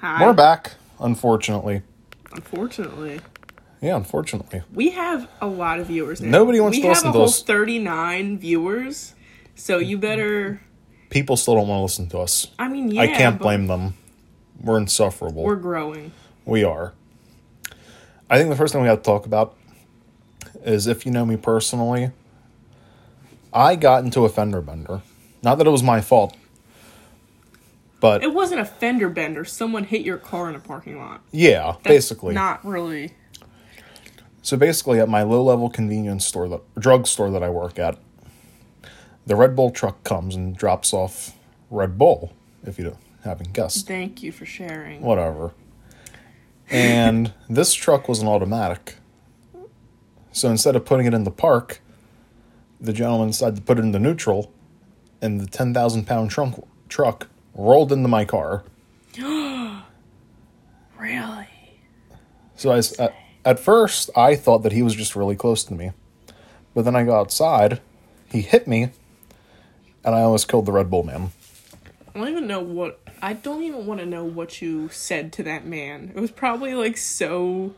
Hi. We're back, unfortunately. Unfortunately, Yeah, unfortunately. we have a lot of viewers now. Nobody wants we to have listen a to whole thirty-nine viewers. So you mm-hmm. better. People still don't want to listen to us. I mean, yeah. I can't blame them. We're insufferable. We're growing. We are. I think the first thing we have to talk about is if you know me personally, I got into a fender bender. Not that it was my fault, but It wasn't a fender bender. Someone hit your car in a parking lot. yeah, That's basically. Not really. So basically, at my low-level convenience store, that drug store that I work at, the Red Bull truck comes and drops off Red Bull. If you haven't guessed, Thank you for sharing. whatever. And this truck was an automatic. So instead of putting it in the park, the gentleman decided to put it into neutral, and the ten thousand pound trunk truck rolled into my car. Really? So I, at, at first, I thought that he was just really close to me. But then I got outside, he hit me, and I almost killed the Red Bull man. I don't even know what. I don't even want to know what you said to that man. It was probably like so.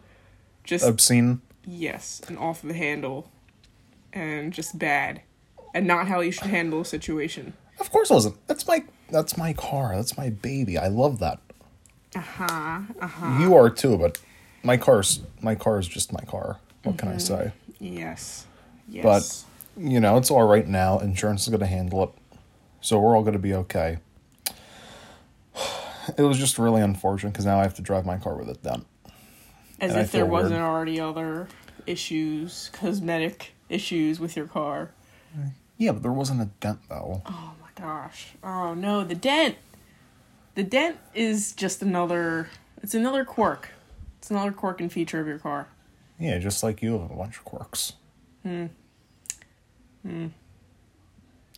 Just Obscene. yes, and off the handle, and just bad, and not how you should handle a situation. Of course it wasn't. That's my that's my car. That's my baby. I love that. Uh huh. Uh huh. You are too, but my car's my car is just my car. What can I say? Yes. Yes. But you know, it's all right now. Insurance is going to handle it, so we're all going to be okay. It was just really unfortunate because now I have to drive my car with it done. as and if there weird. wasn't already other issues, cosmetic issues with your car. Yeah, but there wasn't a dent though. Oh gosh. Oh no, the dent. The dent is just another. It's another quirk. It's another quirk and feature of your car. Yeah, just like you have a bunch of quirks. Hmm. Hmm.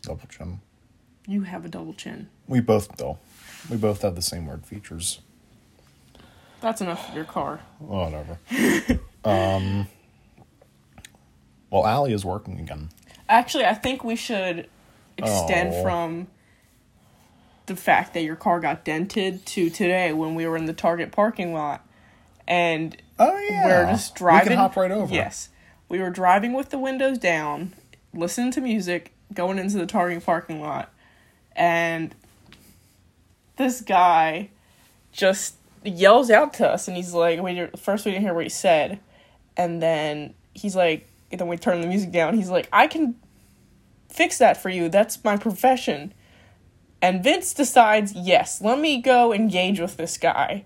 Double chin. You have a double chin. We both though. We both have the same weird features. That's enough of your car. Whatever. um. Well, Allie is working again. Actually, I think we should extend Oh. from the fact that your car got dented to today when we were in the Target parking lot and Oh yeah. we're just driving. We can hop right over. Yes. We were driving with the windows down, listening to music, going into the Target parking lot, and this guy just yells out to us, and he's like, "We first we didn't hear what he said, and then he's like, and then we turn the music down. He's like, I can fix that for you. That's my profession." And Vince decides, yes, let me go engage with this guy.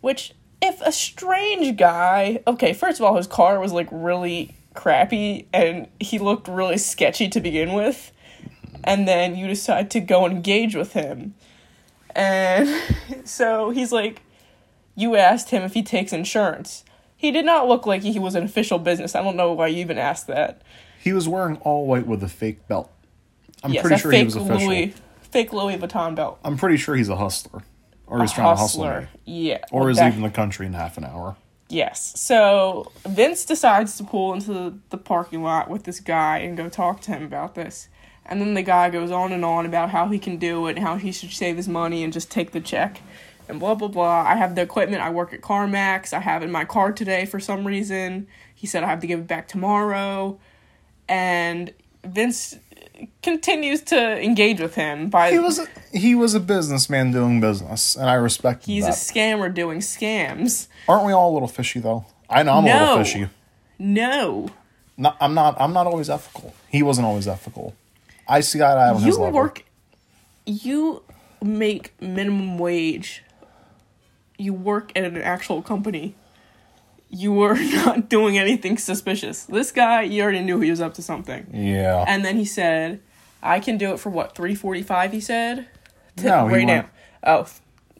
Which, if a strange guy, okay, first of all, his car was like really crappy and he looked really sketchy to begin with. And then you decide to go engage with him. And so he's like, you asked him if he takes insurance. He did not look like he was an official business. I don't know why you even asked that. He was wearing all white with a fake belt. I'm yes, pretty sure he was official. Louis, fake Louis Vuitton belt. I'm pretty sure he's a hustler, or he's A trying to hustle hustler. me, Yeah. or is leaving the country in half an hour. Yes. So Vince decides to pull into the, the parking lot with this guy and go talk to him about this. And then the guy goes on and on about how he can do it and how he should save his money and just take the check and blah blah blah. I have the equipment, I work at CarMax, I have it in my car today for some reason. He said I have to give it back tomorrow. And Vince continues to engage with him by He was a, he was a businessman doing business, and I respect he's that. a scammer doing scams. Aren't we all a little fishy though? I know I'm a little fishy. No. No, I'm not. I'm not always ethical. He wasn't always ethical. I see eye on his you work you make minimum wage you work at an actual company you were not doing anything suspicious this guy you already knew he was up to something Yeah. and then he said i can do it for what 345 he said To- No, he right now oh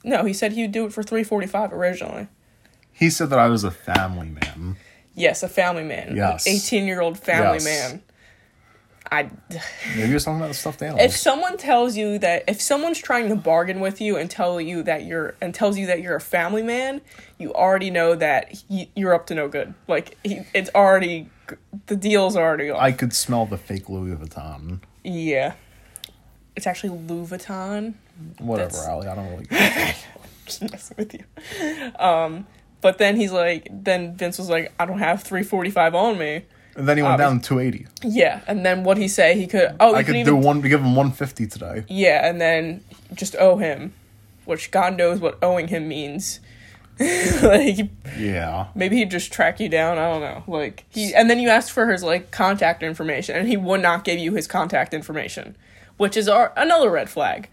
no he said he'd do it for 345 originally he said that I was a family man. yes a family man Yes. 18 year old family Yes. man i Maybe was talking about the stuffed if someone tells you that if someone's trying to bargain with you and tell you that you're and tells you that you're a family man you already know that he, you're up to no good like he, it's already the deal's already off I could smell the fake Louis Vuitton. yeah it's actually louis vuitton Whatever, That's- Allie. I don't really. just messing with you. Um, but then he's like, then Vince was like, I don't have 345 on me. And then he went Obvious- down to 280. Yeah, and then what he say? He could. Oh, I could can do even, one give him 150 today. Yeah, and then just owe him, which God knows what owing him means. like Yeah. maybe he'd just track you down. I don't know. Like he, and then you asked for his like contact information, and he would not give you his contact information, which is our, another red flag.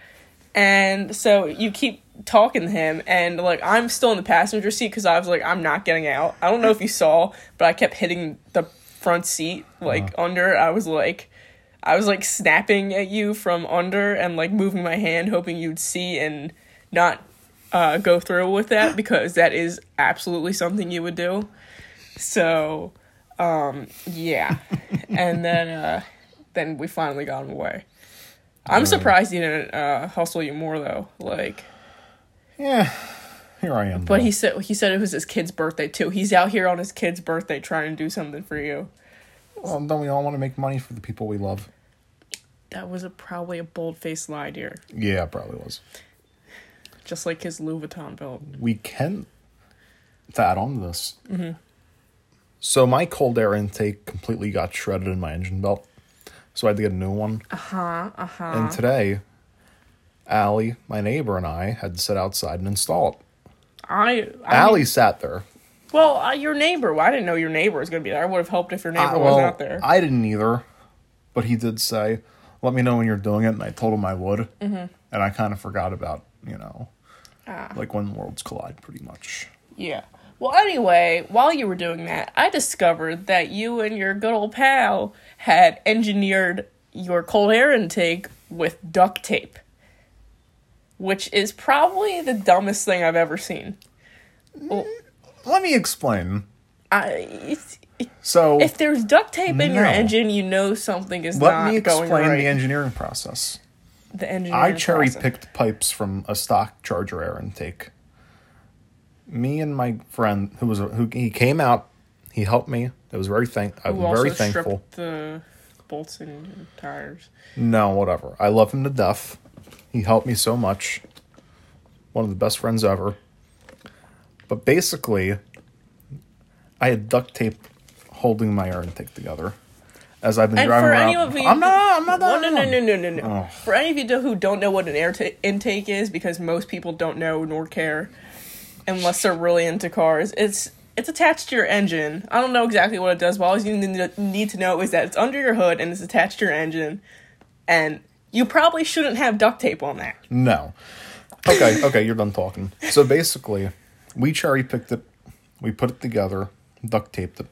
And so you keep talking to him, and like I'm still in the passenger seat because I was like I'm not getting out. I don't know if you saw, but I kept hitting the front seat like under. I was like. I was like snapping at you from under and like moving my hand, hoping you'd see and not uh, go through with that because that is absolutely something you would do. So, um, yeah, and then uh, then we finally got him away. I'm surprised he didn't uh, hustle you more though. Like, Yeah. Here I am. but though. he said he said it was his kid's birthday too. He's out here on his kid's birthday trying to do something for you. Well, don't we all want to make money for the people we love? That was a, probably a bold faced lie, dear. Yeah, it probably was. Just like his Louis Vuitton belt. We can to add on to this. Mm-hmm. So my cold air intake completely got shredded in my engine belt, so I had to get a new one. Uh huh. Uh huh. And today, Allie, my neighbor, and I had to sit outside and install it. I, I Allie sat there. Well, uh, your neighbor. Well, I didn't know your neighbor was going to be there. I would have helped if your neighbor I, was well, out there. I didn't either, but he did say, "Let me know when you're doing it," and I told him I would. Mm-hmm. And I kind of forgot about you know, Ah. like when worlds collide, pretty much. yeah. Well, anyway, while you were doing that, I discovered that you and your good old pal had engineered your cold air intake with duct tape, which is probably the dumbest thing I've ever seen. Well, Let me explain. I, So if there's duct tape in your No. engine, you know something is let not me going explain right. the engineering process. the engineering I cherry process. picked pipes from a stock charger air intake. Me and my friend, who was a, who he came out, he helped me. I was very thank. I'm Who very thankful. the bolts and tires. No, whatever. I love him to death. He helped me so much. One of the best friends ever. But basically, I had duct tape holding my air intake together as I've been And driving for around. any of you, I'm not. I'm not. That no, no, no, no, no, no. Oh. For any of you who don't know what an air ta intake is, because most people don't know nor care, unless they're really into cars, it's it's attached to your engine. I don't know exactly what it does, but all you need to know is that it's under your hood and it's attached to your engine, and you probably shouldn't have duct tape on there. No. Okay, okay, you're done talking. So basically, we cherry picked it, we put it together, duct taped it,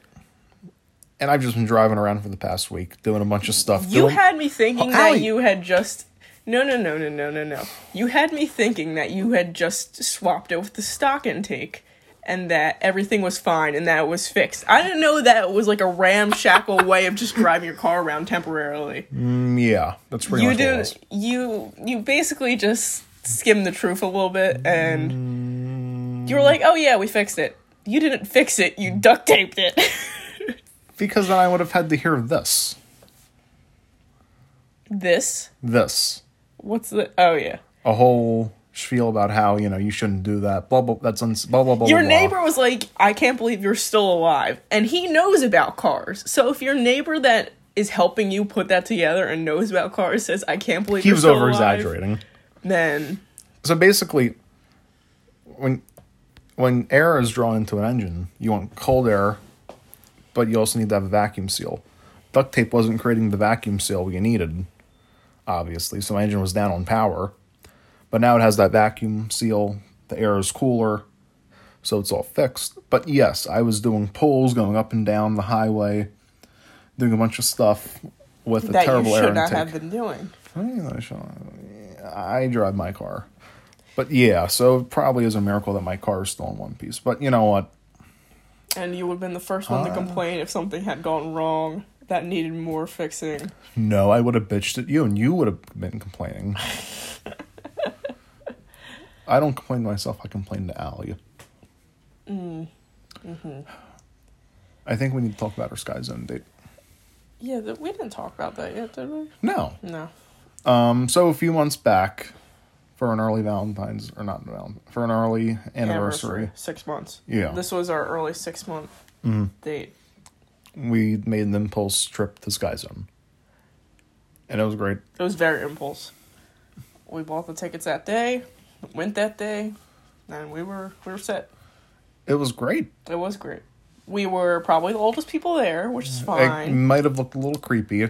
and I've just been driving around for the past week doing a bunch of stuff. You doing- had me thinking Oh, that Allie. you had just. No, no, no, no, no, no, no. You had me thinking that you had just swapped it with the stock intake and that everything was fine and that it was fixed. I didn't know that it was like a ramshackle way of just driving your car around temporarily. Mm, yeah, that's pretty you much what it did was. you you basically just skimmed the truth a little bit and you Mm. were like, "Oh yeah, we fixed it." You didn't fix it. You duct taped it. Because then I would have had to hear this. this This. what's the Oh yeah. A whole spiel about how, you know, you shouldn't do that. Blah, blah, that's uns- blah, blah, blah, Your blah, blah. neighbor was like, I can't believe you're still alive. And he knows about cars. So if your neighbor that is helping you put that together and knows about cars says, I can't believe He was over exaggerating. Then So basically, when when air is drawn into an engine, you want cold air, but you also need to have a vacuum seal. Duct tape wasn't creating the vacuum seal we needed, obviously, so my engine was down on power. But now it has that vacuum seal, the air is cooler, so it's all fixed. But yes, I was doing pulls, going up and down the highway, doing a bunch of stuff with a that you terrible air should not intake. have been doing. I drive my car. But yeah, so it probably is a miracle that my car is still in one piece. But you know what? And you would have been the first one to complain if something had gone wrong that needed more fixing. No, I would have bitched at you and you would have been complaining. I don't complain to myself, I complain to Allie. Mm. Mm-hmm. I think we need to talk about our Sky Zone date. Yeah, th- we didn't talk about that yet, did we? No. No. Um, so a few months back, for an early Valentine's or not Valentine for an early anniversary. Six months. Yeah. This was our early six month mm-hmm. date. We made an impulse trip to Sky Zone, and it was great. It was very impulse. We bought the tickets that day, went that day, and we were we were set. It was great. It was great. We were probably the oldest people there, which is It fine. might have looked a little creepy.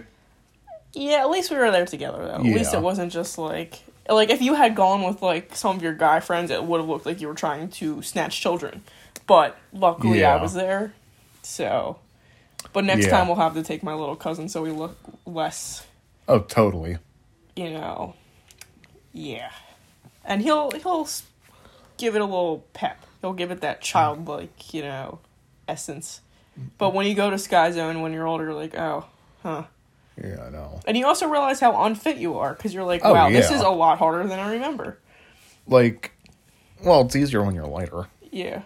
Yeah, at least we were there together though. At least it wasn't just like like if you had gone with like some of your guy friends, it would have looked like you were trying to snatch children. But luckily, I was there, so. But next Yeah. time we'll have to take my little cousin so we look less, Oh, totally. you know. Yeah, and he'll he'll give it a little pep. He'll give it that childlike, you know, essence. But when you go to Sky Zone when you're older, you're like, oh, huh. Yeah, I know. And you also realize how unfit you are because you're like, Oh, wow, this is a lot harder than I remember. Like, well, it's easier when you're lighter. Yeah.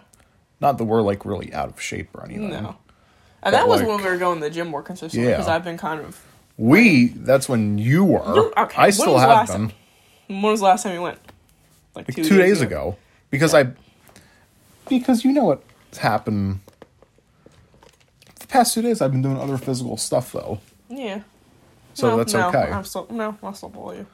Not that we're like really out of shape or anything. No. And that was like- when we were going to the gym more consistently Yeah. because I've been kind of. We. That's when you were. You- okay, I when still have last been. When was the last time you went? Like, Like two, days ago. Because I. Because you know what happened. The past two days, I've been doing other physical stuff though, Yeah. so no, that's no, okay. I'm still no, I'll still bully you.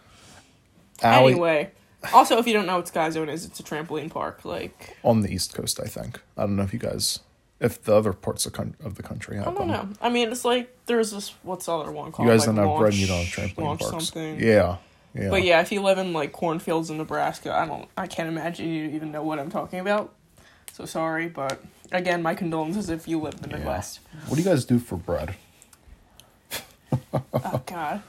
Allie- Anyway, also if you don't know what Sky Zone is, it's a trampoline park. Like on the East Coast, I think. I don't know if you guys, if the other parts of, coun- of the country have I don't know. I mean, it's like there's this what's the other one called? You guys like, don't have bread, you don't have trampoline parks. something. Yeah, yeah. But yeah, if you live in like cornfields in Nebraska, I don't, I can't imagine you even know what I'm talking about. So sorry, but again, my condolences if you live in the Yeah. Midwest. What do you guys do for bread? oh God.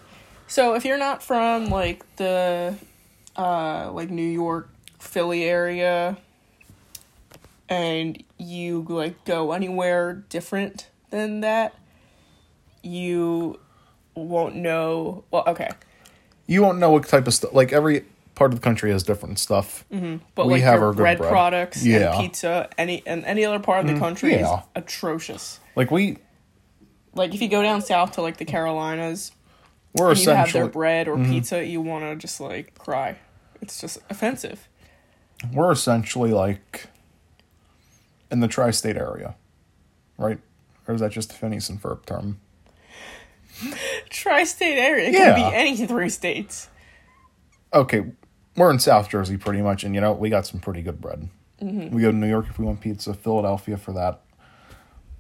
So if you're not from like the, uh, like New York, Philly area, and you like go anywhere different than that, you won't know. Well, okay. You won't know what type of stuff. Like every part of the country has different stuff. But We like have our bread, bread. products Yeah. Mm, and pizza, any and any other part of the country yeah. is atrocious. Like we, Like if you go down south to like the Carolinas, we're and you have essentially their bread or Mm-hmm. pizza, you want to just like cry. It's just offensive. we're essentially like in the tri-state area, right? Or is that just a Phineas and Ferb term? Tri-state area it Yeah. can be any three states. Okay, we're in South Jersey pretty much, and you know we got some pretty good bread. Mm-hmm. We go to New York if we want pizza, Philadelphia for that.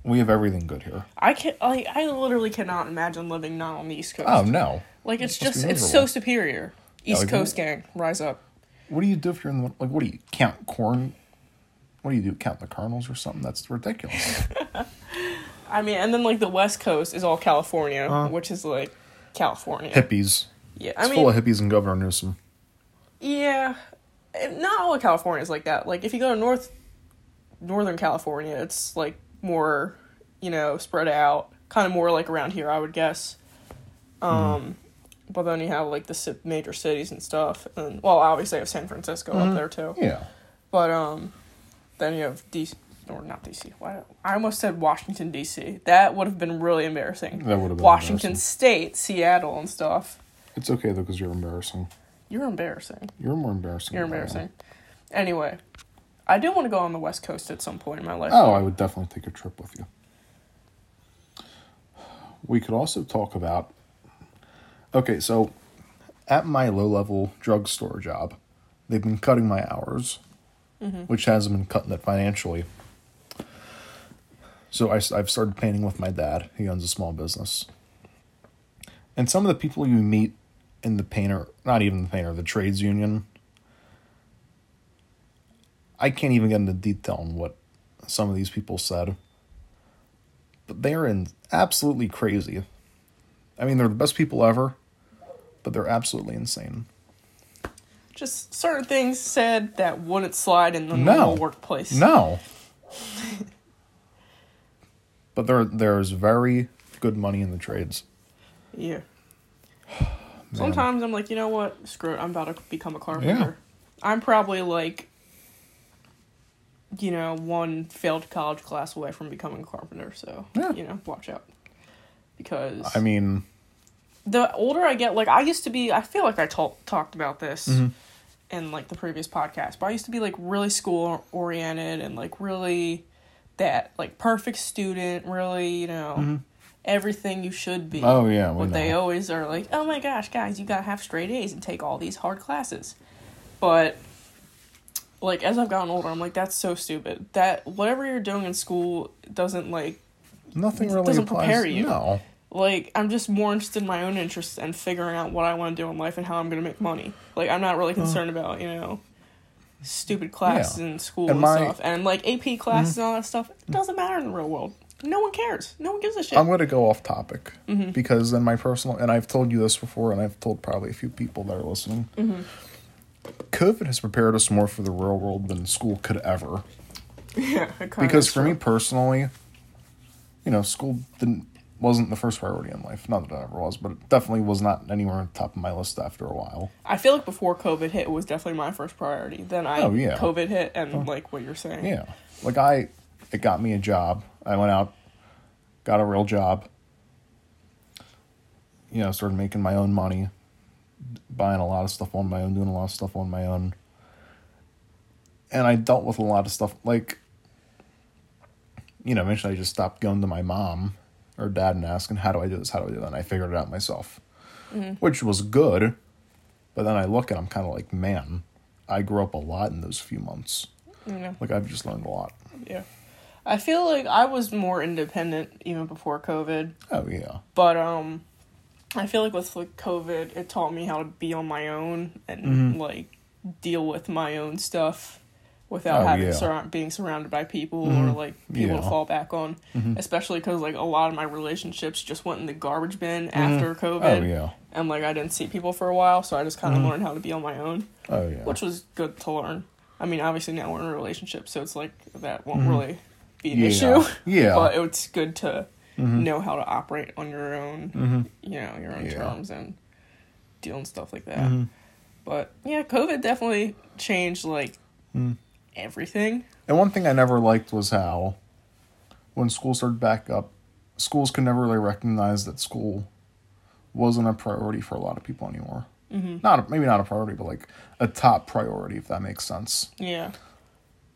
We have everything good here. I can like I literally cannot imagine living not on the East Coast. Oh no! Like it's It must just it's so superior. East like, Coast gang, rise up. What do you do if you're in the like? What do you count corn? What do you do? Count the kernels or something? That's ridiculous. I mean, and then like the West Coast is all California, Uh. which is like California. hippies. Yeah, I It's mean, full of hippies and Governor Newsom. Yeah, And not all of California is like that. Like if you go to North Northern California, it's like more, you know, spread out, kind of more like around here, I would guess. Um, but then you have like the major cities and stuff, and well, obviously you have San Francisco up there too. Yeah. But um, then you have DC or not DC. Why I almost said Washington DC. That would have been really embarrassing. That would have been Washington. State, Seattle, and stuff. It's okay though because you're embarrassing. You're embarrassing. You're more embarrassing. You're embarrassing. Anyway, I do want to go on the West Coast at some point in my life. Oh, I would definitely take a trip with you. We could also talk about. Okay, so at my low level drugstore job, they've been cutting my hours, mm-hmm. which hasn't been cutting it financially. So I, have started painting with my dad. He owns a small business. And some of the people you meet in the painter, not even the painter, the trades union, I can't even get into detail on what some of these people said. But they're in absolutely crazy. I mean, they're the best people ever, but they're absolutely insane. Just certain things said that wouldn't slide in the No. normal workplace. No. But there there's very good money in the trades. Yeah. Sometimes I'm like, you know what? Screw it. I'm about to become a carpenter. I'm probably like, you know, one failed college class away from becoming a carpenter. So, Yeah. you know, watch out. Because I mean, the older I get, like I used to be, I feel like I talk, talked about this. Mm-hmm. in like the previous podcast, but I used to be like really school oriented and like really that like perfect student, really, you know, everything you should be. Mm-hmm. Oh, yeah, But they always are like, oh my gosh, guys, you gotta have straight A's and take all these hard classes. But like as I've gotten older, I'm like, that's so stupid. That whatever you're doing in school doesn't like Nothing really doesn't applies. prepare you. No. like I'm just more interested in my own interests and figuring out what I want to do in life and how I'm gonna make money. Like I'm not really concerned about you know stupid classes Yeah. in school And and, my- Mm-hmm. stuff and like AP classes and all that stuff. It doesn't matter in the real world. No one cares. No one gives a shit. I'm going to go off topic Mm-hmm. because in my personal, and I've told you this before, and I've told probably a few people that are listening. Mm-hmm. COVID has prepared us more for the real world than school could ever. yeah, Because for me personally, you know, school didn't wasn't the first priority in life. Not that it ever was, but it definitely was not anywhere on top of my list after a while. I feel like before COVID hit, it was definitely my first priority. Then I Oh, yeah. COVID hit and like what you're saying. Yeah, like I, it got me a job. I went out, got a real job. You know, started making my own money, buying a lot of stuff on my own, doing a lot of stuff on my own. And I dealt with a lot of stuff like, you know, eventually I just stopped going to my mom or dad and asking, "How do I do this? How do I do that?" And I figured it out myself, which was good. But then I look and I'm kind of like, man, I grew up a lot in those few months. Yeah. Like I've just learned a lot. Yeah. I feel like I was more independent even before COVID. Oh yeah. But um I feel like with like COVID it taught me how to be on my own and Mm-hmm. like deal with my own stuff without Oh, having yeah. surround being surrounded by people or like people to fall back on. Especially cuz like a lot of my relationships just went in the garbage bin Mm-hmm. after COVID. Oh yeah. And like I didn't see people for a while, so I just kind of learned how to be on my own, Oh yeah. which was good to learn. I mean, obviously now we're in a relationship, so it's like that won't really be an Mm-hmm. Yeah. issue. Yeah. but it's good to know how to operate on your own, you know, your own Yeah. terms and deal and stuff like that. But yeah, COVID definitely changed like Mm. Everything. And one thing I never liked was how, when school started back up, schools could never really recognize that school wasn't a priority for a lot of people anymore. Mm-hmm. Not maybe not a priority, but like a top priority, if that makes sense. Yeah,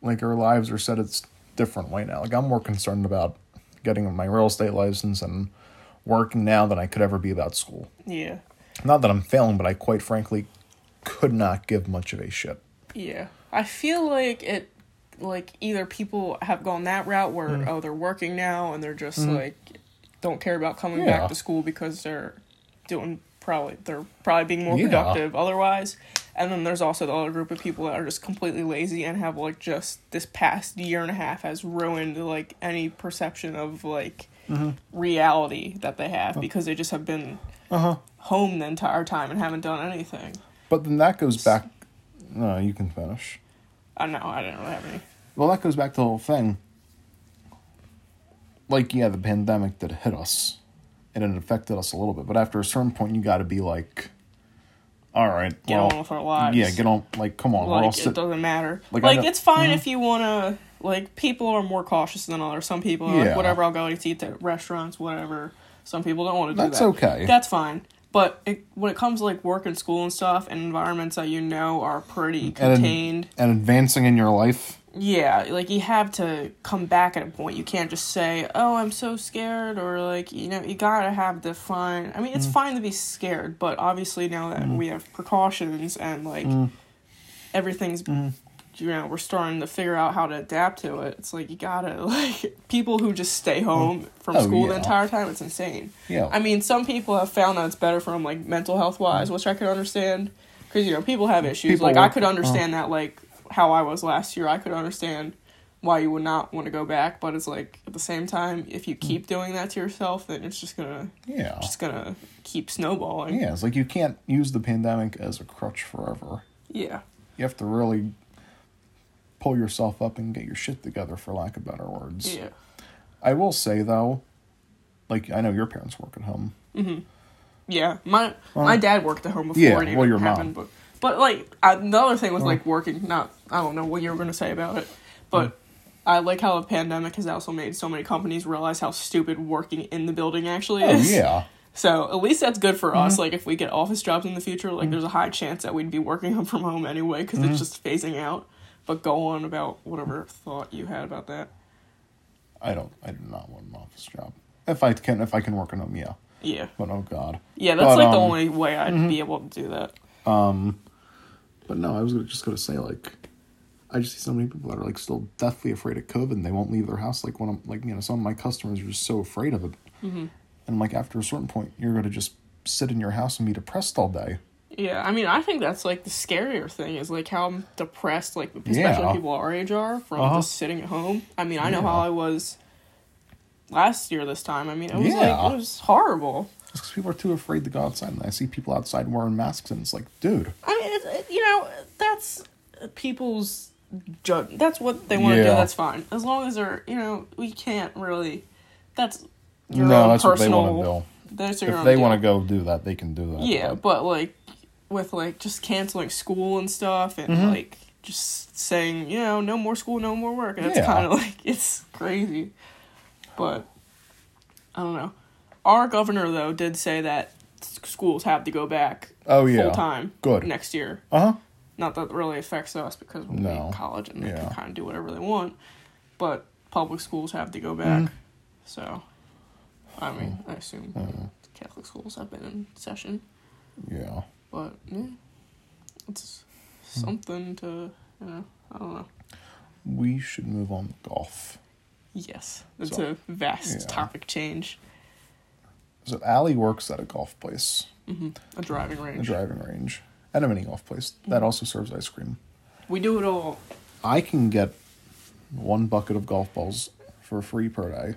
Like our lives are set it's different way now. Like I'm more concerned about getting my real estate license and working now than I could ever be about school. yeah, Not that I'm failing, but I quite frankly could not give much of a shit. yeah. I feel like it, like either people have gone that route where Mm. oh they're working now and they're just like don't care about coming Yeah. back to school because they're doing probably they're probably being more Yeah. productive otherwise. And then there's also the other group of people that are just completely lazy and have like just this past year and a half has ruined like any perception of like Mm-hmm. reality that they have because they just have been Uh huh. home the entire time and haven't done anything. But then that goes back. No, you can finish. I know I didn't really have any. Well, that goes back to the whole thing. Like, yeah, the pandemic that hit us, and it affected us a little bit. But after a certain point, you got to be like, all right, Get well, on with our lives. yeah, get on. Like, come on, like it sit- doesn't matter. Like, Like, it's fine mm-hmm. if you wanna like people are more cautious than others. Some people are Yeah. like whatever I'll go to eat at restaurants, whatever. Some people don't want to do that. That's that. okay. That's fine. But it, when it comes to like work and school and stuff and environments that you know are pretty And- contained, and advancing in your life. yeah, like you have to come back at a point. You can't just say, "Oh, I'm so scared," or like you know, you gotta have the fine. I mean, it's mm. fine to be scared, but obviously now that mm. we have precautions and like mm. everything's, you know, we're starting to figure out how to adapt to it. It's like you gotta like people who just stay home from Oh, school yeah. the entire time. It's insane. Yeah. I mean, some people have found that it's better for them, like mental health wise, mm. which I could understand, because you know people have issues. People like I could understand that, like how I was last year. I could understand why you would not want to go back, but it's like at the same time, if you mm. keep doing that to yourself, then it's just gonna yeah. just gonna keep snowballing. Yeah, it's like you can't use the pandemic as a crutch forever. Yeah. You have to really pull yourself up and get your shit together, for lack of better words. Yeah. I will say though, like I know your parents work at home. Mm-hmm. Yeah, my Well, my dad worked at home before yeah, it even well, your mom. happened, but but like I, the other thing was oh. like working. Not I don't know what you were gonna say about it, but mm. I like how the pandemic has also made so many companies realize how stupid working in the building actually Oh is. yeah. So at least that's good for us. Mm-hmm. Like if we get office jobs in the future, like mm. there's a high chance that we'd be working from home anyway because it's mm-hmm. just phasing out. But go on about whatever thought you had about that. I don't. I do not want an office job. If I can, if I can work at home, yeah. Yeah, But oh god. yeah, that's But, like the um, only way I'd be able to do that. Um, but no, I was gonna, just gonna say like, I just see so many people that are like still deathly afraid of COVID and they won't leave their house. Like when I'm like you know some of my customers are just so afraid of it, Mm-hmm. and like after a certain point, you're gonna just sit in your house and be depressed all day. Yeah, I mean, I think that's like the scarier thing is like how depressed, like especially Yeah. people our age are from Uh-huh. just sitting at home. I mean, I know Yeah. how I was last year this time. I mean, it was Yeah. like it was horrible. Just because people are too afraid to go outside, and I see people outside wearing masks, and it's like, dude, I mean, it, it- you know, that's people's judge. That's what they want to do. That's fine, as long as they're, you know, we can't really. That's your no, own that's what they want to do. That's your If own they want to go do that, they can do that. Yeah, but- but like with like just canceling school and stuff and Mm-hmm. like just saying, you know, no more school, no more work. And it's Yeah. kind of like it's crazy. But I don't know. Our governor though did say that schools have to go back oh yeah, full time Good. next year. Uh huh. Not that it really affects us because we'll No. in college and they Yeah. can kind of do whatever they want. But public schools have to go back. Mm-hmm. So, I mean, I assume Mm-hmm. Catholic schools have been in session. Yeah. But yeah, it's something to you know. I don't know. We should move on to golf. Yes, it's So, a vast yeah. topic change. So Allie works at a golf place, hmm A driving range. a driving range, and a mini golf place that also serves ice cream. we do it all. I can get one bucket of golf balls for free per day.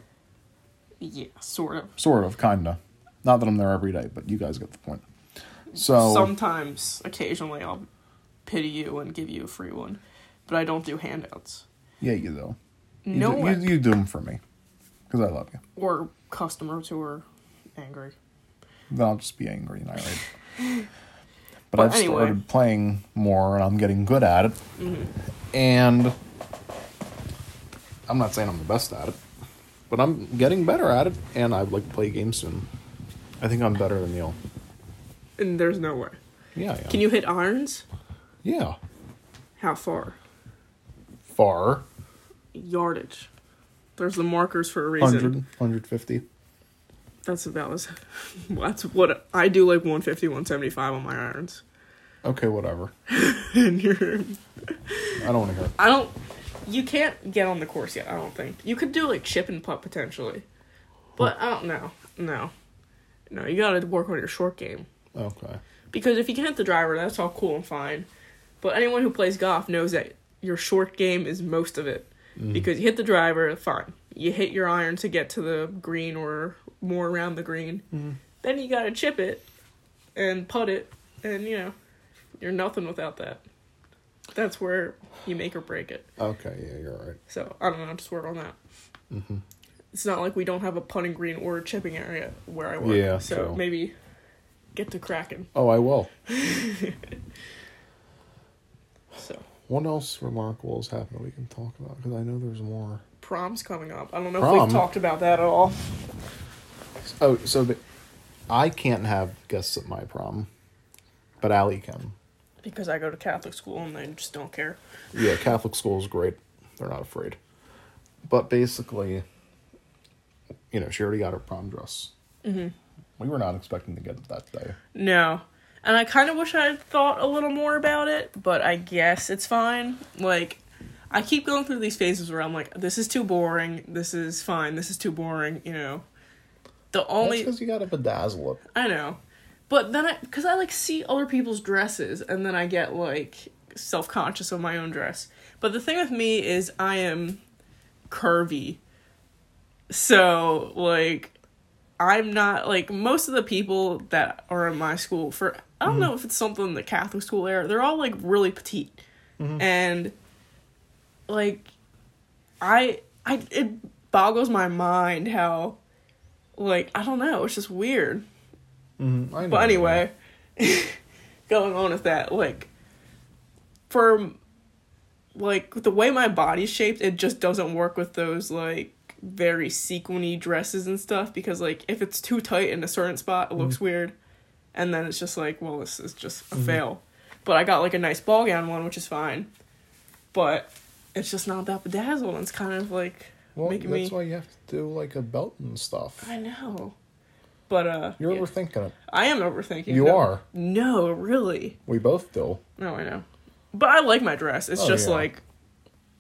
Yeah, sort of. Sort of, kinda. Not that I'm there every day, but you guys get the point. So Sometimes, occasionally, I'll pity you and give you a free one, but I don't do handouts. yeah, you do. You No, do, you, you do them for me because I love you. or customers who are angry. Then I'll just be angry and irate. But, But I've anyway. started playing more and I'm getting good at it. Mm-hmm. And I'm not saying I'm the best at it, but I'm getting better at it. And I'd like to play games soon. I think I'm better than you. And there's nowhere. Yeah, yeah. Can you hit irons? Yeah. How far? Far. Yardage. There's the markers for a reason. 100, 150. That's about as. That's what I do. Like 150, 175 on my irons. Okay, whatever. and you're. I don't want to hear it. I don't. You can't get on the course yet. I don't think you could do like chip and putt potentially, but I don't know. No, no, you got to work on your short game Okay. because if you can hit the driver, that's all cool and fine. But anyone who plays golf knows that your short game is most of it mm-hmm. because you hit the driver, fine. You hit your iron to get to the green or more around the green. Mm-hmm. Then you got to chip it and putt it, and you know you're nothing without that. That's where you make or break it. Okay, yeah, you're right. So I don't know. I'll just work on that. Mm-hmm. It's not like we don't have a putting green or a chipping area where I work. Yeah, So true. maybe get to cracking. Oh, I will. So What else remarkable has happened that we can talk about? Because I know there's more. prom's coming up. I don't know if we've talked about that at all. Oh, so I can't have guests at my prom, but Allie can. Because I go to Catholic school and they just don't care. Yeah, Catholic school is great. They're not afraid. But basically, you know, she already got her prom dress. Mm-hmm. We were not expecting to get it that day. No. And I kind of wish I had thought a little more about it, but I guess it's fine. Like, I keep going through these phases where I'm like, this is too boring, this is fine, this is too boring, you know. The Only only. because you got to bedazzle it. I know. But then I, because I like see other people's dresses and then I get like self conscious of my own dress. But the thing with me is I am curvy. So, like, I'm not like most of the people that are in my school for, I don't know if it's something in the Catholic school era, they're all like really petite. And, like, I, I, it boggles my mind how, like, I don't know, it's just weird. Mm, I know. But anyway, going on with that, like for like the way my body's shaped, it just doesn't work with those like very sequiny dresses and stuff because like if it's too tight in a certain spot, it Mm-hmm. looks weird, and then it's just like, well, this is just a fail. But I got like a nice ball gown one, which is fine, but it's just not that bedazzled. And it's kind of like Well, making that's me. why you have to do like a belt and stuff. I know, but uh, You're yeah. overthinking it. I am overthinking. You No. are. No, really. We both do. No, I know. But I like my dress. It's Oh, just yeah. like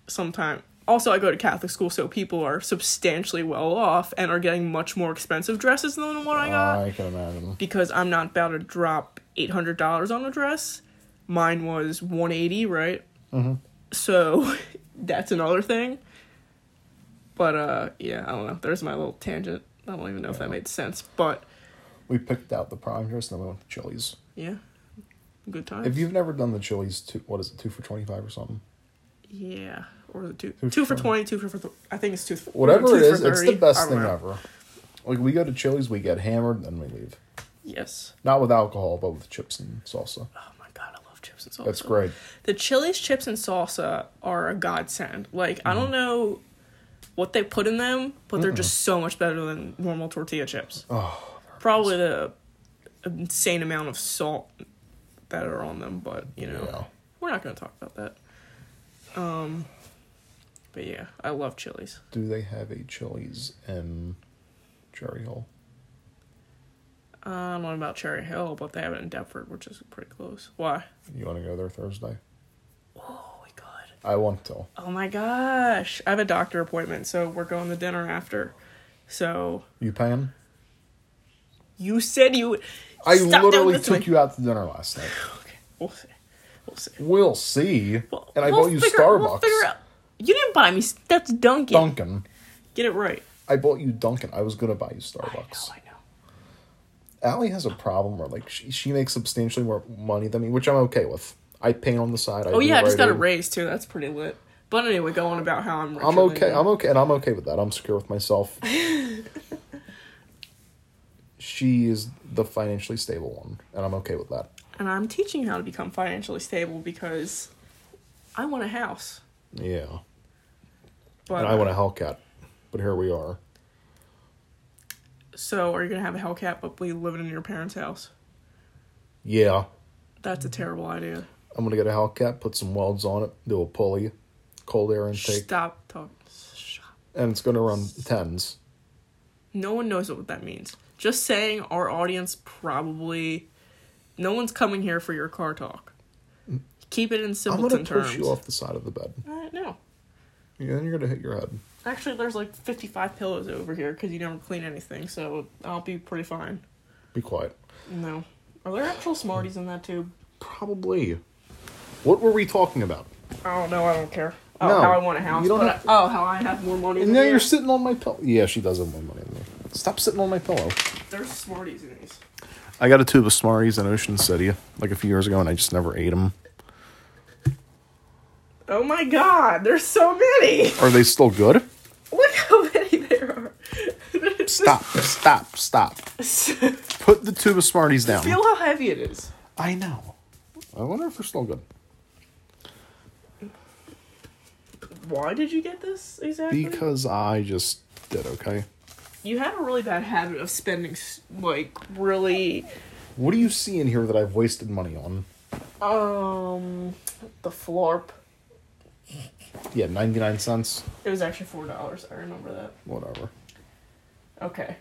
sometime. Also, I go to Catholic school, so people are substantially well off and are getting much more expensive dresses than what I got. I can imagine. because I'm not about to drop eight hundred dollars on a dress. Mine was one eighty, right? Mm-hmm. So that's another thing. But uh, yeah, I don't know. There's my little tangent. I don't even know if that made sense, but We picked out the prom dress and then we went to Chili's. yeah, good time. If you've never done the Chili's, two, what is it, two for 25 or something? Yeah, or the two, Two two for for twenty, two for, for I think it's two. For, Whatever two it for it's the best thing know. ever. Like, we go to Chili's, we get hammered, then we leave. Yes. Not with alcohol, but with chips and salsa. Oh my god, I love chips and salsa. That's great. The Chili's chips and salsa are a godsend. Like I Mm-hmm. don't know what they put in them, but they're just so much better than normal tortilla chips. Oh, Probably the insane amount of salt that are on them, but you know yeah. we're not going to talk about that. Um, but yeah, I love Chili's. Do they have a Chili's in Cherry Hill? Uh, I don't know about Cherry Hill, but they have it in Deptford, which is pretty close. Why? You want to go there Thursday? Oh my god. I want to. Oh my gosh. I have a doctor appointment, so we're going to dinner after. So You paying? you said you would. I Stop literally took you out to dinner last night. Okay, we'll see. We'll see. We'll see. Well, and I we'll bought you figure- Starbucks. We'll figure out. You didn't buy me. That's Dunkin'. Dunkin'. Get it right. I bought you Dunkin'. I was gonna buy you I know. Starbucks. I know. Allie has a problem where like she, she makes substantially more money than me, which I'm okay with. I paint on the side. I Oh yeah, I just got a raise too. That's pretty lit. But anyway, go on about how I'm. I'm okay. I'm okay, and I'm okay with that. I'm secure with myself. she is the financially stable one, and I'm okay with that. and I'm teaching how to become financially stable because I want a house. Yeah, But and I want a uh, Hellcat, but here we are. So are you gonna have a Hellcat but be living in your parents' house? Yeah, That's a terrible idea. I'm gonna get a Hellcat, put some welds on it, do a pulley, cold air intake, Stop talking. Shut. and it's gonna run tens. No one knows what that means. Just saying, our audience probably. No one's coming here for your car talk. Mm. Keep it in simple terms. I'm gonna push terms. you off the side of the bed. I know. Yeah, then you're gonna hit your head. Actually, there's like 55 pillows over here because you never clean anything, so I'll be pretty fine. Be quiet. No. Are there actual Smarties in that tube? Probably. What were we talking about? I don't know. I don't care. Oh, No, how I want a house. you don't but have I- oh, how I have more money. And than now you. you're sitting on my pillow. Yeah, she does have more money than me. Stop sitting on my pillow. There's Smarties in these. I got a tube of Smarties in Ocean City like a few years ago, and I just never ate them. Oh my god, there's so many! Are they still good? Look how many there are. Stop! stop! Stop! Put the tube of Smarties down. Feel how heavy it is. I know. I wonder if they're still good. Why did you get this exactly? Because I just did okay. you had a really bad habit of spending like really What do you see in here that I've wasted money on? um the florp. Yeah, ninety nine cents. It was actually four dollars. I remember that. Whatever. Okay.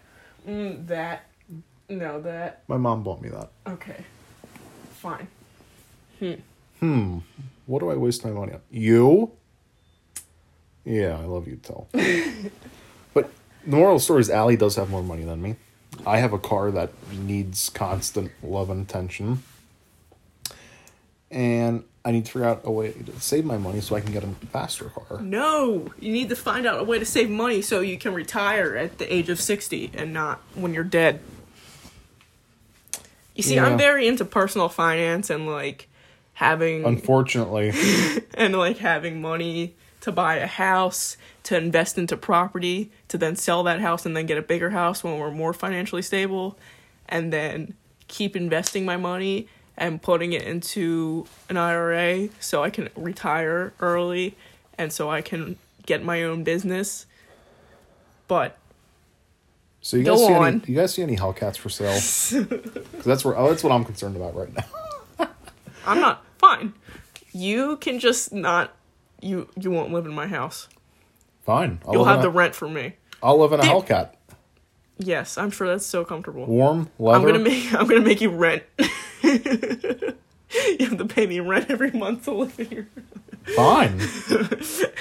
Mm, that. No, that. My mom bought me that. Okay. Fine. Hmm. Hmm. What do I waste my money on? You? Yeah, I love you, Tell. but the moral of the story is Allie does have more money than me. I have a car that needs constant love and attention. And I need to figure out a way to save my money so I can get a faster car. No, you need to find out a way to save money so you can retire at the age of 60 and not when you're dead. You see, Yeah. I'm very into personal finance and like having Unfortunately, and like having money to buy a house, to invest into property, to then sell that house and then get a bigger house when we're more financially stable, and then keep investing my money and putting it into an IRA so I can retire early and so I can get my own business. But So you guys see on. any? You guys see any Hellcats for sale? Because that's where. Oh, that's what I'm concerned about right now. I'm not fine. You can just not. You you won't live in my house. Fine. I'll You'll have the a, rent for me. I'll live in a Dude. Hellcat. Yes, I'm sure that's so comfortable. Warm leather. I'm gonna make I'm gonna make you rent. you have to pay me rent every month to live here. Fine.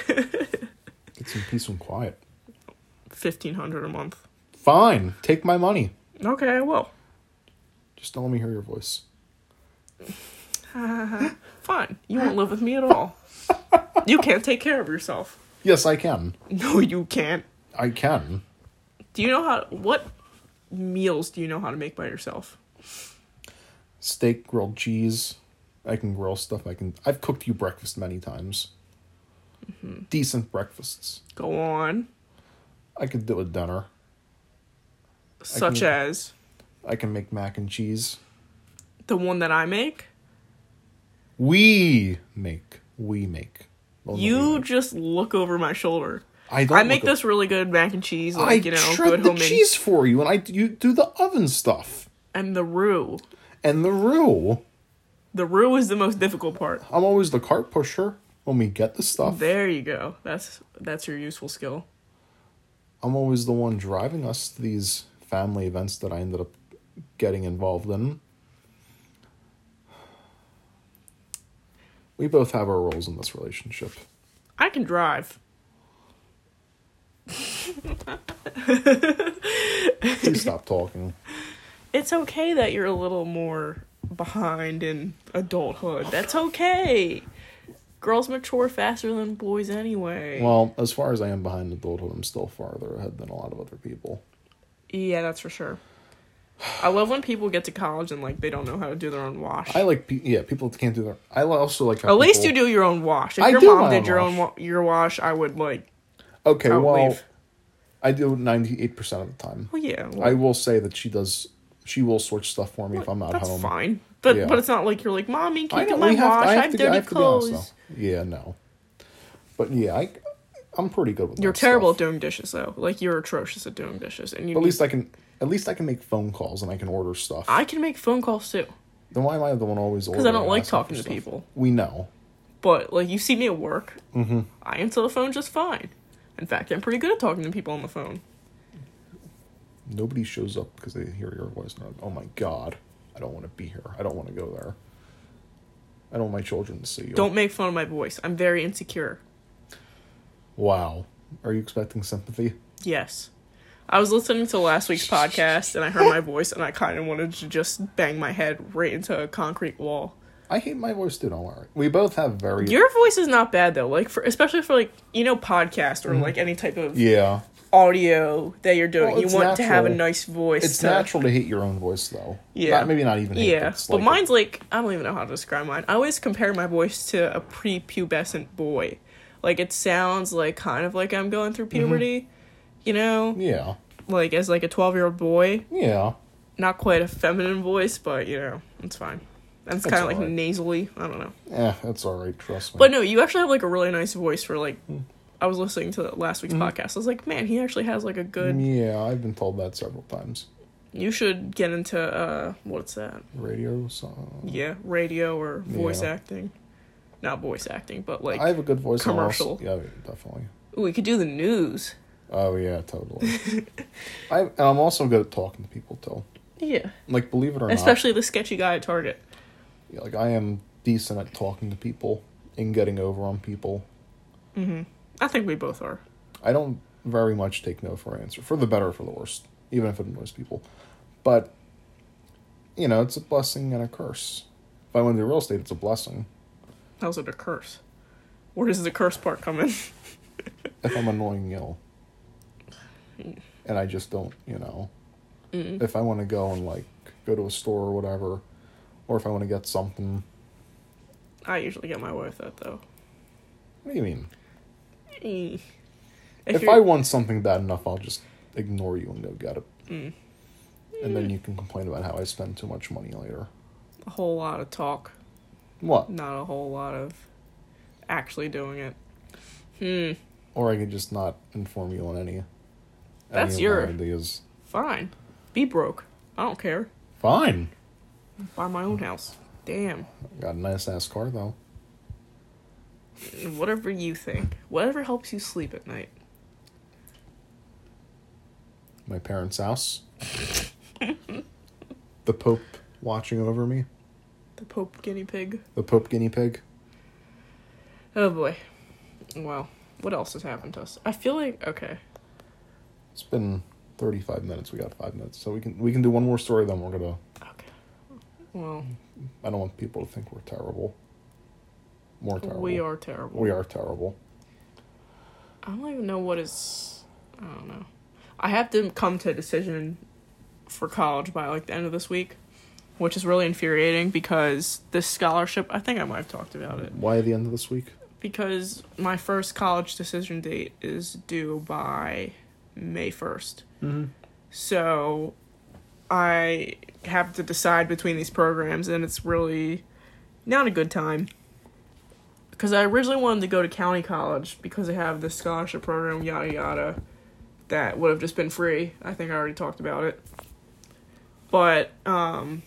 Get some peace and quiet. Fifteen hundred a month. Fine. Take my money. Okay, I will. Just don't let me hear your voice. Fine. You won't live with me at all. You can't take care of yourself. Yes, I can. No, you can't. I can. Do you know how what meals do you know how to make by yourself? Steak, grilled cheese. I can grill stuff. I can. I've cooked you breakfast many times. Mm-hmm. Decent breakfasts. Go on. I could do a dinner. Such can- as I can make mac and cheese. the one that I make. We make. We make. Well, no, we You make. just look over my shoulder. I don't. I make this really good mac and cheese, I like you know, shred good the homemade, cheese for you, and I you do the oven stuff and the roux. And the roux. The roux is the most difficult part. I'm always the cart pusher when we get the stuff. There you go. That's that's your useful skill. I'm always the one driving us to these family events that I ended up getting involved in. We both have our roles in this relationship. I can drive. Please stop talking. It's okay that you're a little more behind in adulthood. That's okay. Girls mature faster than boys anyway. Well, as far as I am behind adulthood, I'm still farther ahead than a lot of other people. yeah, that's for sure. I love when people get to college and like they don't know how to do their own wash. I like, pe- yeah, people can't do their. I also like. how At least you do your own wash. If I your do mom did your wash. own wa- your wash, I would like. Okay, I would well, leave. I do ninety eight percent of the time. Well, yeah, well, I will say that she does. She will sort stuff for me if I'm not that's home. That's fine. But Yeah. but it's not like you're like, mommy, can you do my have. wash? I I have have to. dirty I have be honest clothes. Yeah, no. But yeah, I, I'm pretty good with. You're terrible stuff. at doing dishes though. Like you're atrocious at doing dishes, and you. But at least I can. At least I can make phone calls and I can order stuff. I can make phone calls too, then why am I the one always ordering? because I don't like talking to stuff? people. We know. But like you see me at work, mm-hmm. I answer the phone just fine. In fact, I'm pretty good at talking to people on the phone. Nobody shows up because they hear your voice. And they're like, oh my god, I don't want to be here. I don't want to go there. I don't want my children to see you. Don't make fun of my voice. I'm very insecure. Wow. Are you expecting sympathy? Yes. I was listening to last week's podcast and I heard my voice and I kind of wanted to just bang my head right into a concrete wall. I hate my voice too. Don't worry. We both have very. Your voice is not bad though. Like for especially for like you know podcast or mm-hmm. like any type of yeah. Audio that you're doing. Well, you want to have a nice voice. It's to- natural to hate your own voice, though. Yeah. Not, maybe not even hate. Yeah, but like mine's like I don't even know how to describe mine. I always compare my voice to a prepubescent boy. Like it sounds like kind of like I'm going through mm-hmm. puberty, you know, Yeah. like as like a 12 year old boy. Yeah. Not quite a feminine voice, but you know, it's fine. And it's That's kind of like alright. nasally. I don't know. Yeah, that's all right. Trust me. But no, you actually have like a really nice voice for like. Hmm. I was listening to last week's podcast. I was like, man, he actually has like a good. yeah, I've been told that several times. You should get into uh, what's that? Radio song. Yeah, radio or voice Yeah. acting. Not voice acting, but like I have a good voice. commercial. Yeah, definitely. Ooh, we could do the news. Oh yeah, totally. I and I'm also good at talking to people too. Yeah. Like, believe it or not. Especially the sketchy guy at Target. yeah, like I am decent at talking to people and getting over on people. I think we both are. I don't very much take no for an answer, for the better or for the worst, even if it annoys people. But, you know, it's a blessing and a curse. If I went into real estate, it's a blessing. How's it a curse? Where does the curse part come in? If I'm annoying you, and I just don't, you know, mm. if I want to go and like go to a store or whatever, or if I want to get something. I usually get my way with that though. What do you mean? Eh. If, you're- I want something bad enough, I'll just ignore you and go get it. Mm. And then you can complain about how I spend too much money later. a whole lot of talk, What? not a whole lot of actually doing it. Hmm. Or I could just not inform you on any. That's any your- ideas. Fine. Be broke. I don't care. Fine. Buy my own house. Damn. Got a nice ass car though. Whatever you think. Whatever helps you sleep at night. My parents' house. the Pope watching over me. The Pope guinea pig. The Pope guinea pig. Oh boy. Well, what else has happened to us? I feel like okay. It's been thirty five minutes. We got five minutes, so we can we can do one more story. Then we're gonna. Okay. Well, I don't want people to think we're terrible. More terrible. we are terrible. We are terrible. I don't even know what is. I don't know. I have to come to a decision for college by like the end of this week, which is really infuriating because this scholarship. I think I might have talked about it Why the end of this week? because my first college decision date is due by May first. Mm-hmm. So I have to decide between these programs, and it's really not a good time. Because I originally wanted to go to county college because they have this scholarship program, yada yada, that would have just been free. I think I already talked about it. But um,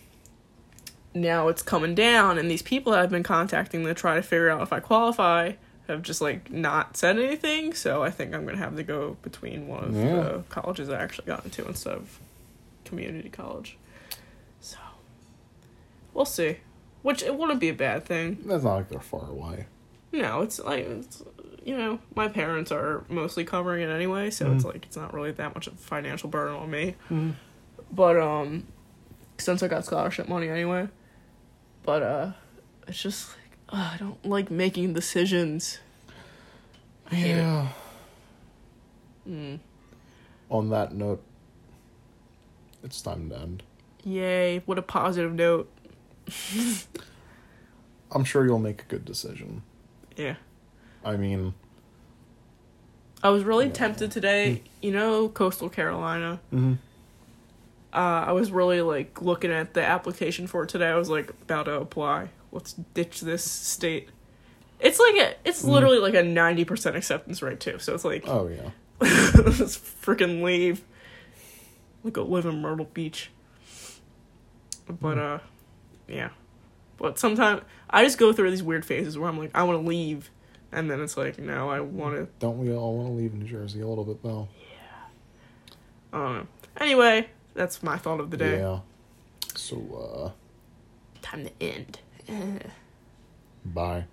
now it's coming down, and these people that I've been contacting to try to figure out if I qualify have just like not said anything. So I think I'm gonna have to go between one of Yeah. the colleges I actually got into instead of community college. So we'll see. Which it wouldn't be a bad thing. That's not like they're far away. No, it's like it's, you know, my parents are mostly covering it anyway, so it's Mhm. like it's not really that much of a financial burden on me. Mm-hmm. But um since I got scholarship money anyway. But uh it's just like ugh, I don't like making decisions. I. Yeah. Mm. On that note, it's time to end. Yay, what a positive note. I'm sure you'll make a good decision. Yeah. I mean, I was really Yeah. tempted today, you know, coastal Carolina. mm-hmm. Uh, I was really like looking at the application for it today. I was like about to apply. Let's ditch this state. It's like a, it's Mm. literally like a ninety percent acceptance rate too. So it's like oh yeah. let's freaking leave. We'll go live in Myrtle Beach. But Mm. uh, yeah. But sometimes I just go through these weird phases where I'm like I want to leave, and then it's like no, I want to. Don't we all want to leave New Jersey a little bit though? I don't know. Anyway, that's my thought of the day. Yeah. So, Time to end. uh, bye.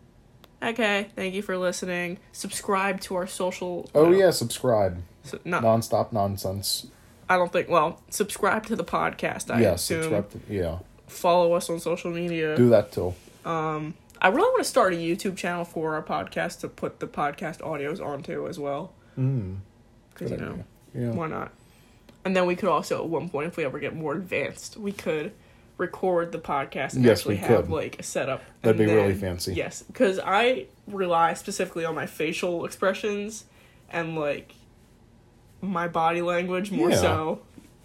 Okay, thank you for listening. Subscribe to our social. Oh no, yeah, subscribe. so- not, Nonstop nonsense. I don't think. Well, subscribe to the podcast. I yeah, assume. subscribe. To, yeah, Follow us on social media. do that too. Um, I really want to start a YouTube channel for our podcast to put the podcast audios onto as well. Mm. Because you know. Yeah. why not? And then we could also, at one point, if we ever get more advanced, we could record the podcast and Yes, actually we have could. like a setup. That'd be really fancy. Yes, because I rely specifically on my facial expressions and like my body language more Yeah. so.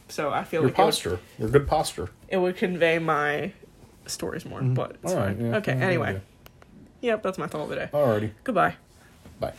So I feel Your like it would, posture. Your good posture. It would convey my stories more. Mm-hmm. But it's All right. fine. Yeah, okay. yeah, Anyway, yep, that's my thought of the day. Alrighty. Goodbye. Bye.